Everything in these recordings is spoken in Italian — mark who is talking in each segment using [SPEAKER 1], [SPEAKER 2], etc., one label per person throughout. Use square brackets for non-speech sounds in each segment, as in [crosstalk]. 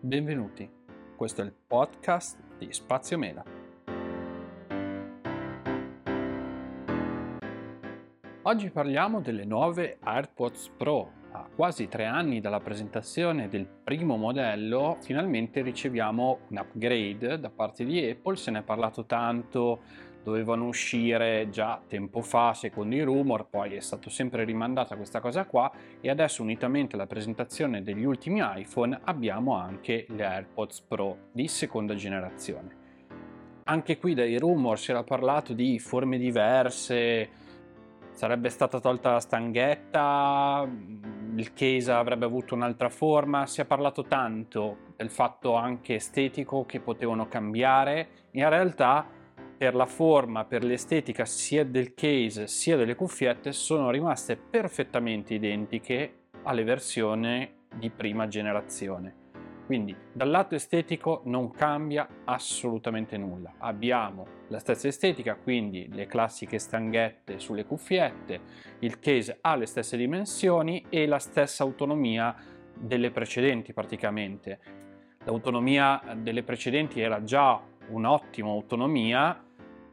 [SPEAKER 1] Benvenuti, questo è il podcast di Spazio Mela. Oggi parliamo delle nuove AirPods Pro. A quasi tre anni dalla presentazione del primo modello, finalmente riceviamo un upgrade da parte di Apple, se ne è parlato tanto dovevano uscire già tempo fa secondo i rumor, poi è stato sempre rimandata questa cosa qua e adesso unitamente alla presentazione degli ultimi iPhone abbiamo anche le AirPods Pro di seconda generazione. Anche qui dai rumor si era parlato di forme diverse, sarebbe stata tolta la stanghetta, il case avrebbe avuto un'altra forma, si è parlato tanto del fatto anche estetico che potevano cambiare, in realtà per la forma, per l'estetica sia del case sia delle cuffiette sono rimaste perfettamente identiche alle versioni di prima generazione. Quindi dal lato estetico non cambia assolutamente nulla. Abbiamo la stessa estetica, quindi le classiche stanghette sulle cuffiette, il case ha le stesse dimensioni e la stessa autonomia delle precedenti praticamente. L'autonomia delle precedenti era già un'ottima autonomia,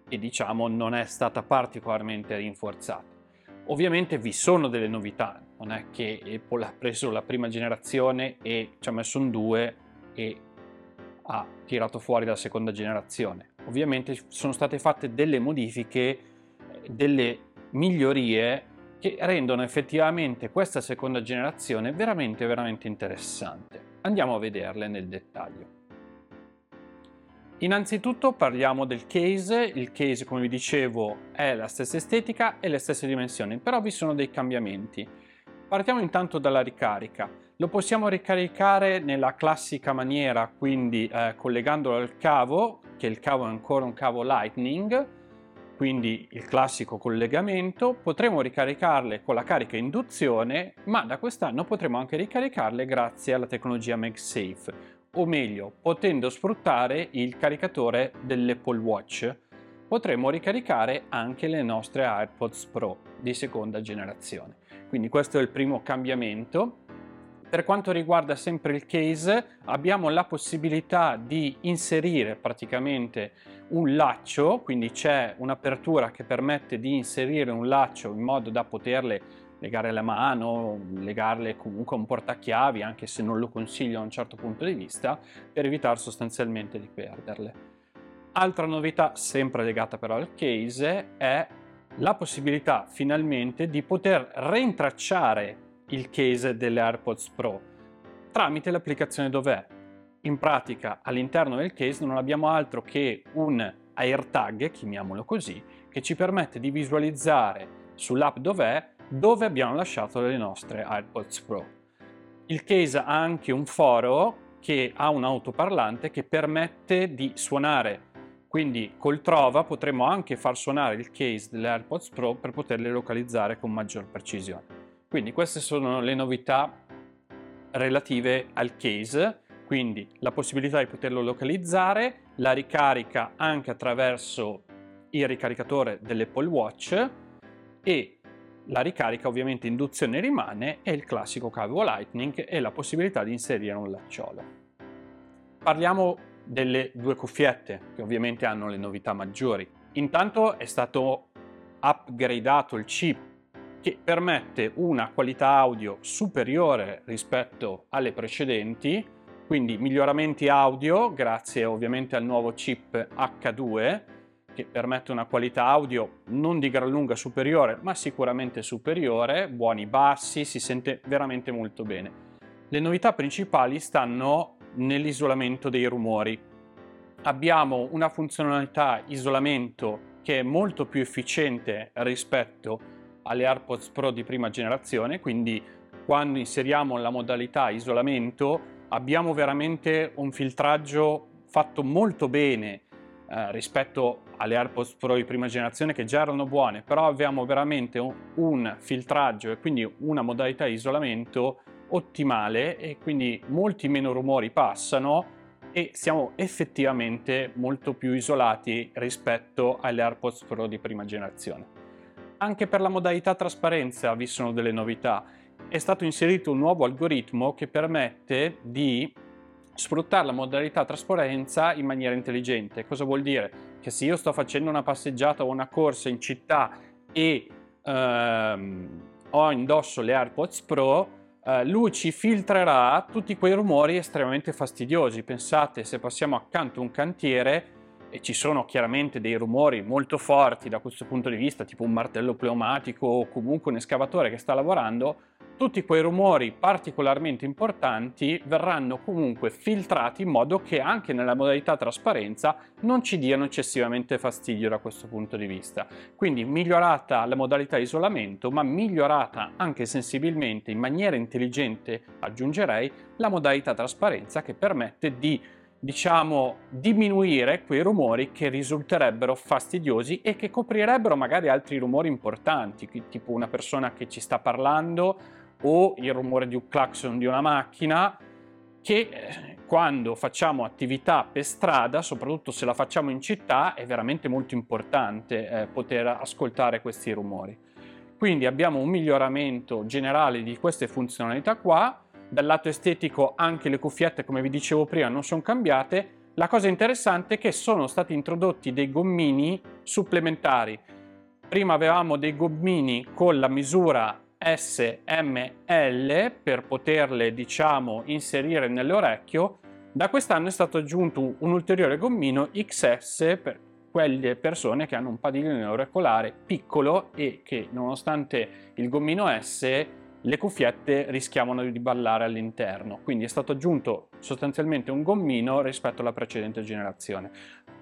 [SPEAKER 1] e diciamo non è stata particolarmente rinforzata. Ovviamente vi sono delle novità, non è che Apple ha preso la prima generazione e ci ha messo un 2 e ha tirato fuori la seconda generazione. Ovviamente sono state fatte delle modifiche, delle migliorie che rendono effettivamente questa seconda generazione veramente veramente interessante. Andiamo a vederle nel dettaglio. Innanzitutto parliamo del case, il case come vi dicevo è la stessa estetica e le stesse dimensioni, però vi sono dei cambiamenti. Partiamo intanto dalla ricarica. Lo possiamo ricaricare nella classica maniera, quindi eh, collegandolo al cavo, che il cavo è ancora un cavo Lightning, quindi il classico collegamento. Potremo ricaricarle con la carica induzione, ma da quest'anno potremo anche ricaricarle grazie alla tecnologia MagSafe o meglio, potendo sfruttare il caricatore dell'Apple Watch, potremo ricaricare anche le nostre AirPods Pro di seconda generazione. Quindi questo è il primo cambiamento. Per quanto riguarda sempre il case, abbiamo la possibilità di inserire praticamente un laccio, quindi c'è un'apertura che permette di inserire un laccio in modo da poterle legare la mano, legarle comunque a un portachiavi, anche se non lo consiglio da un certo punto di vista, per evitare sostanzialmente di perderle. Altra novità, sempre legata però al case, è la possibilità finalmente di poter rintracciare il case delle AirPods Pro tramite l'applicazione Dov'è. In pratica all'interno del case non abbiamo altro che un AirTag, chiamiamolo così, che ci permette di visualizzare sull'app Dov'è dove abbiamo lasciato le nostre AirPods Pro. Il case ha anche un foro che ha un autoparlante che permette di suonare, quindi col Trova potremo anche far suonare il case delle AirPods Pro per poterle localizzare con maggior precisione. Quindi queste sono le novità relative al case, quindi la possibilità di poterlo localizzare, la ricarica anche attraverso il ricaricatore dell'Apple Watch e la ricarica ovviamente induzione rimane e il classico cavo Lightning e la possibilità di inserire un lacciolo. Parliamo delle due cuffiette che ovviamente hanno le novità maggiori. Intanto è stato upgradato il chip che permette una qualità audio superiore rispetto alle precedenti, quindi miglioramenti audio grazie ovviamente al nuovo chip H2 che permette una qualità audio non di gran lunga superiore, ma sicuramente superiore, buoni bassi, si sente veramente molto bene. Le novità principali stanno nell'isolamento dei rumori. Abbiamo una funzionalità isolamento che è molto più efficiente rispetto alle AirPods Pro di prima generazione, quindi quando inseriamo la modalità isolamento abbiamo veramente un filtraggio fatto molto bene eh, rispetto alle AirPods Pro di prima generazione che già erano buone, però abbiamo veramente un filtraggio e quindi una modalità di isolamento ottimale e quindi molti meno rumori passano e siamo effettivamente molto più isolati rispetto alle AirPods Pro di prima generazione. Anche per la modalità trasparenza vi sono delle novità. È stato inserito un nuovo algoritmo che permette di sfruttare la modalità trasparenza in maniera intelligente. Cosa vuol dire? Che se io sto facendo una passeggiata o una corsa in città e ehm, ho indosso le AirPods Pro, eh, lui ci filtrerà tutti quei rumori estremamente fastidiosi. Pensate, se passiamo accanto a un cantiere e ci sono chiaramente dei rumori molto forti da questo punto di vista, tipo un martello pneumatico o comunque un escavatore che sta lavorando, tutti quei rumori particolarmente importanti verranno comunque filtrati in modo che anche nella modalità trasparenza non ci diano eccessivamente fastidio da questo punto di vista. Quindi migliorata la modalità isolamento, ma migliorata anche sensibilmente in maniera intelligente, aggiungerei, la modalità trasparenza che permette di diciamo, diminuire quei rumori che risulterebbero fastidiosi e che coprirebbero magari altri rumori importanti, tipo una persona che ci sta parlando o il rumore di un clacson di una macchina che eh, quando facciamo attività per strada, soprattutto se la facciamo in città, è veramente molto importante eh, poter ascoltare questi rumori. Quindi abbiamo un miglioramento generale di queste funzionalità qua, dal lato estetico anche le cuffiette, come vi dicevo prima, non sono cambiate. La cosa interessante è che sono stati introdotti dei gommini supplementari. Prima avevamo dei gommini con la misura SML per poterle diciamo inserire nell'orecchio. Da quest'anno è stato aggiunto un ulteriore gommino XS per quelle persone che hanno un padiglione auricolare piccolo e che nonostante il gommino S le cuffiette rischiavano di ballare all'interno. Quindi è stato aggiunto sostanzialmente un gommino rispetto alla precedente generazione.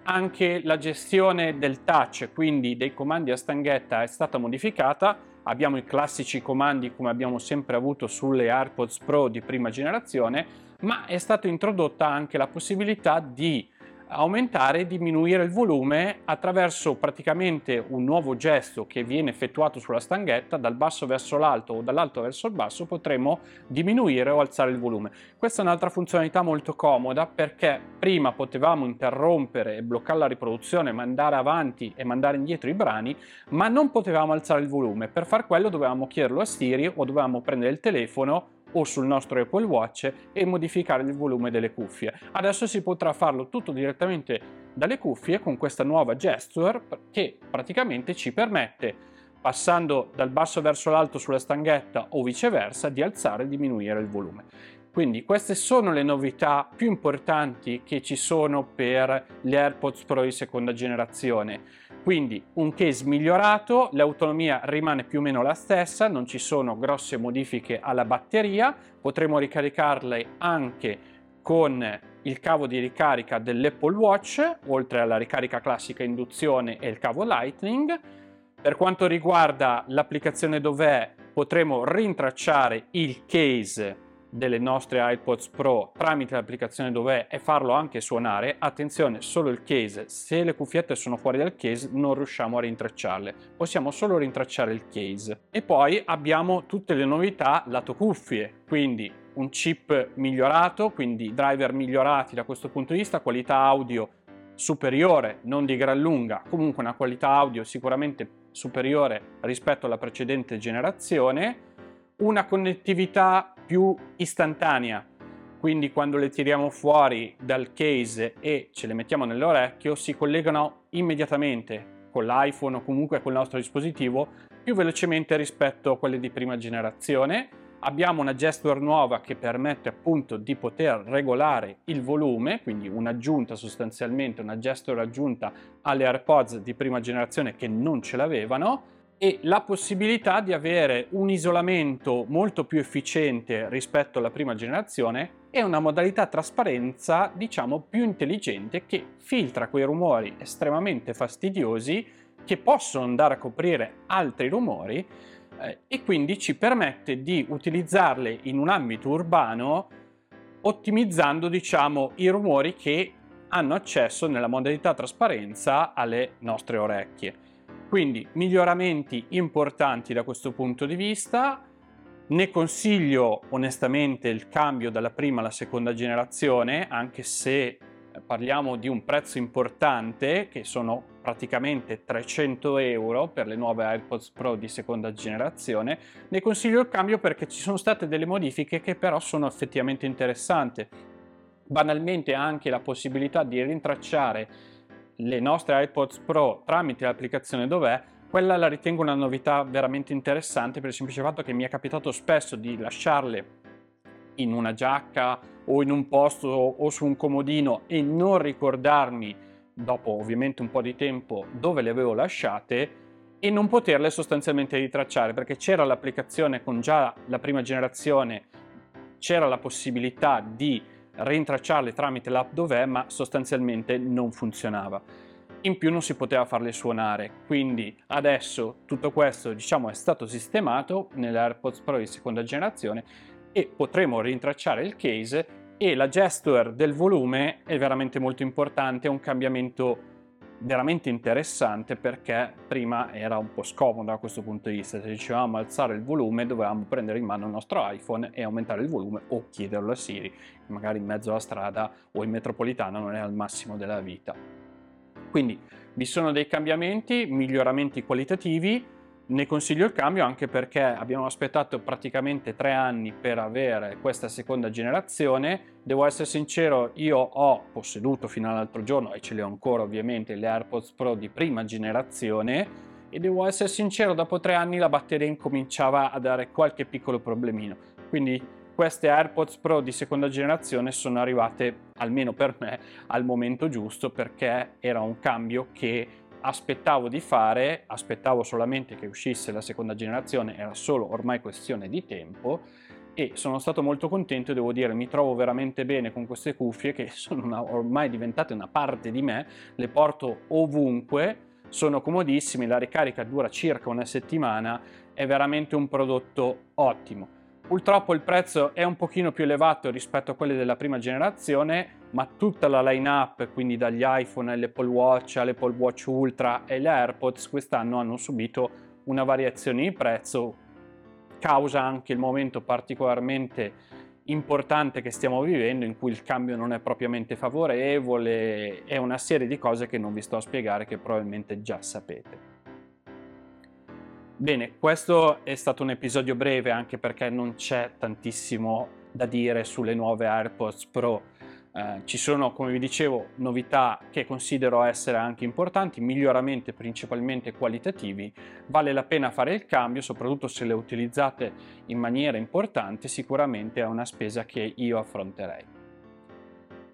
[SPEAKER 1] Anche la gestione del touch quindi dei comandi a stanghetta è stata modificata abbiamo i classici comandi come abbiamo sempre avuto sulle AirPods Pro di prima generazione, ma è stata introdotta anche la possibilità di aumentare e diminuire il volume attraverso praticamente un nuovo gesto che viene effettuato sulla stanghetta dal basso verso l'alto o dall'alto verso il basso potremo diminuire o alzare il volume. Questa è un'altra funzionalità molto comoda perché prima potevamo interrompere e bloccare la riproduzione, mandare avanti e mandare indietro i brani, ma non potevamo alzare il volume. Per far quello dovevamo chiederlo a Siri o dovevamo prendere il telefono o sul nostro Apple Watch e modificare il volume delle cuffie. Adesso si potrà farlo tutto direttamente dalle cuffie con questa nuova gesture che praticamente ci permette passando dal basso verso l'alto sulla stanghetta o viceversa di alzare e diminuire il volume. Quindi queste sono le novità più importanti che ci sono per gli AirPods Pro di seconda generazione. Quindi un case migliorato, l'autonomia rimane più o meno la stessa, non ci sono grosse modifiche alla batteria, potremo ricaricarle anche con il cavo di ricarica dell'Apple Watch, oltre alla ricarica classica induzione e il cavo Lightning. Per quanto riguarda l'applicazione dov'è, potremo rintracciare il case delle nostre iPods Pro tramite l'applicazione dov'è e farlo anche suonare, attenzione solo il case, se le cuffiette sono fuori dal case non riusciamo a rintracciarle, possiamo solo rintracciare il case. E poi abbiamo tutte le novità lato cuffie, quindi un chip migliorato, quindi driver migliorati da questo punto di vista, qualità audio superiore, non di gran lunga, comunque una qualità audio sicuramente superiore rispetto alla precedente generazione, una connettività più istantanea, quindi quando le tiriamo fuori dal case e ce le mettiamo nell'orecchio si collegano immediatamente con l'iPhone o comunque col nostro dispositivo più velocemente rispetto a quelle di prima generazione. Abbiamo una gesture nuova che permette appunto di poter regolare il volume, quindi un'aggiunta sostanzialmente, una gesture aggiunta alle AirPods di prima generazione che non ce l'avevano e la possibilità di avere un isolamento molto più efficiente rispetto alla prima generazione e una modalità trasparenza diciamo più intelligente che filtra quei rumori estremamente fastidiosi che possono andare a coprire altri rumori eh, e quindi ci permette di utilizzarle in un ambito urbano ottimizzando diciamo i rumori che hanno accesso nella modalità trasparenza alle nostre orecchie. Quindi miglioramenti importanti da questo punto di vista. Ne consiglio onestamente il cambio dalla prima alla seconda generazione, anche se eh, parliamo di un prezzo importante, che sono praticamente 300 euro per le nuove AirPods Pro di seconda generazione. Ne consiglio il cambio perché ci sono state delle modifiche che però sono effettivamente interessanti banalmente anche la possibilità di rintracciare le nostre iPods Pro tramite l'applicazione Dov'è, quella la ritengo una novità veramente interessante per il semplice fatto che mi è capitato spesso di lasciarle in una giacca o in un posto o su un comodino e non ricordarmi, dopo ovviamente un po' di tempo, dove le avevo lasciate e non poterle sostanzialmente ritracciare perché c'era l'applicazione con già la prima generazione, c'era la possibilità di rintracciarle tramite l'app dov'è, ma sostanzialmente non funzionava. In più non si poteva farle suonare, quindi adesso tutto questo diciamo è stato sistemato nelle AirPods Pro di seconda generazione e potremo rintracciare il case e la gesture del volume è veramente molto importante, è un cambiamento veramente interessante perché prima era un po' scomodo da questo punto di vista, se dicevamo alzare il volume dovevamo prendere in mano il nostro iPhone e aumentare il volume o chiederlo a Siri, magari in mezzo alla strada o in metropolitana non è al massimo della vita. Quindi vi sono dei cambiamenti, miglioramenti qualitativi, ne consiglio il cambio anche perché abbiamo aspettato praticamente tre anni per avere questa seconda generazione. Devo essere sincero, io ho posseduto fino all'altro giorno, e ce le ho ancora ovviamente, le AirPods Pro di prima generazione e devo essere sincero, dopo tre anni la batteria incominciava a dare qualche piccolo problemino. Quindi queste AirPods Pro di seconda generazione sono arrivate, almeno per me, al momento giusto perché era un cambio che aspettavo di fare, aspettavo solamente che uscisse la seconda generazione, era solo ormai questione di tempo e sono stato molto contento e devo dire mi trovo veramente bene con queste cuffie che [laughs] sono una, ormai diventate una parte di me, le porto ovunque, sono comodissime, la ricarica dura circa una settimana, è veramente un prodotto ottimo. Purtroppo il prezzo è un pochino più elevato rispetto a quelli della prima generazione, ma tutta la line-up, quindi dagli iPhone all'Apple Watch, all'Apple Watch Ultra e le AirPods, quest'anno hanno subito una variazione di prezzo, causa anche il momento particolarmente importante che stiamo vivendo in cui il cambio non è propriamente favorevole e una serie di cose che non vi sto a spiegare che probabilmente già sapete. Bene, questo è stato un episodio breve anche perché non c'è tantissimo da dire sulle nuove AirPods Pro. Eh, ci sono, come vi dicevo, novità che considero essere anche importanti, miglioramenti principalmente qualitativi. Vale la pena fare il cambio, soprattutto se le utilizzate in maniera importante, sicuramente è una spesa che io affronterei.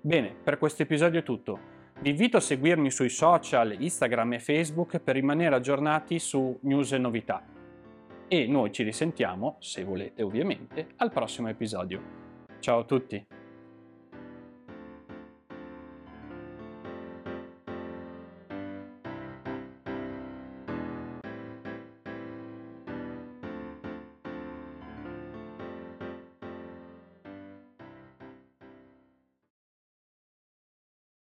[SPEAKER 1] Bene, per questo episodio è tutto. Vi invito a seguirmi sui social Instagram e Facebook per rimanere aggiornati su news e novità. E noi ci risentiamo, se volete ovviamente, al prossimo episodio. Ciao a tutti!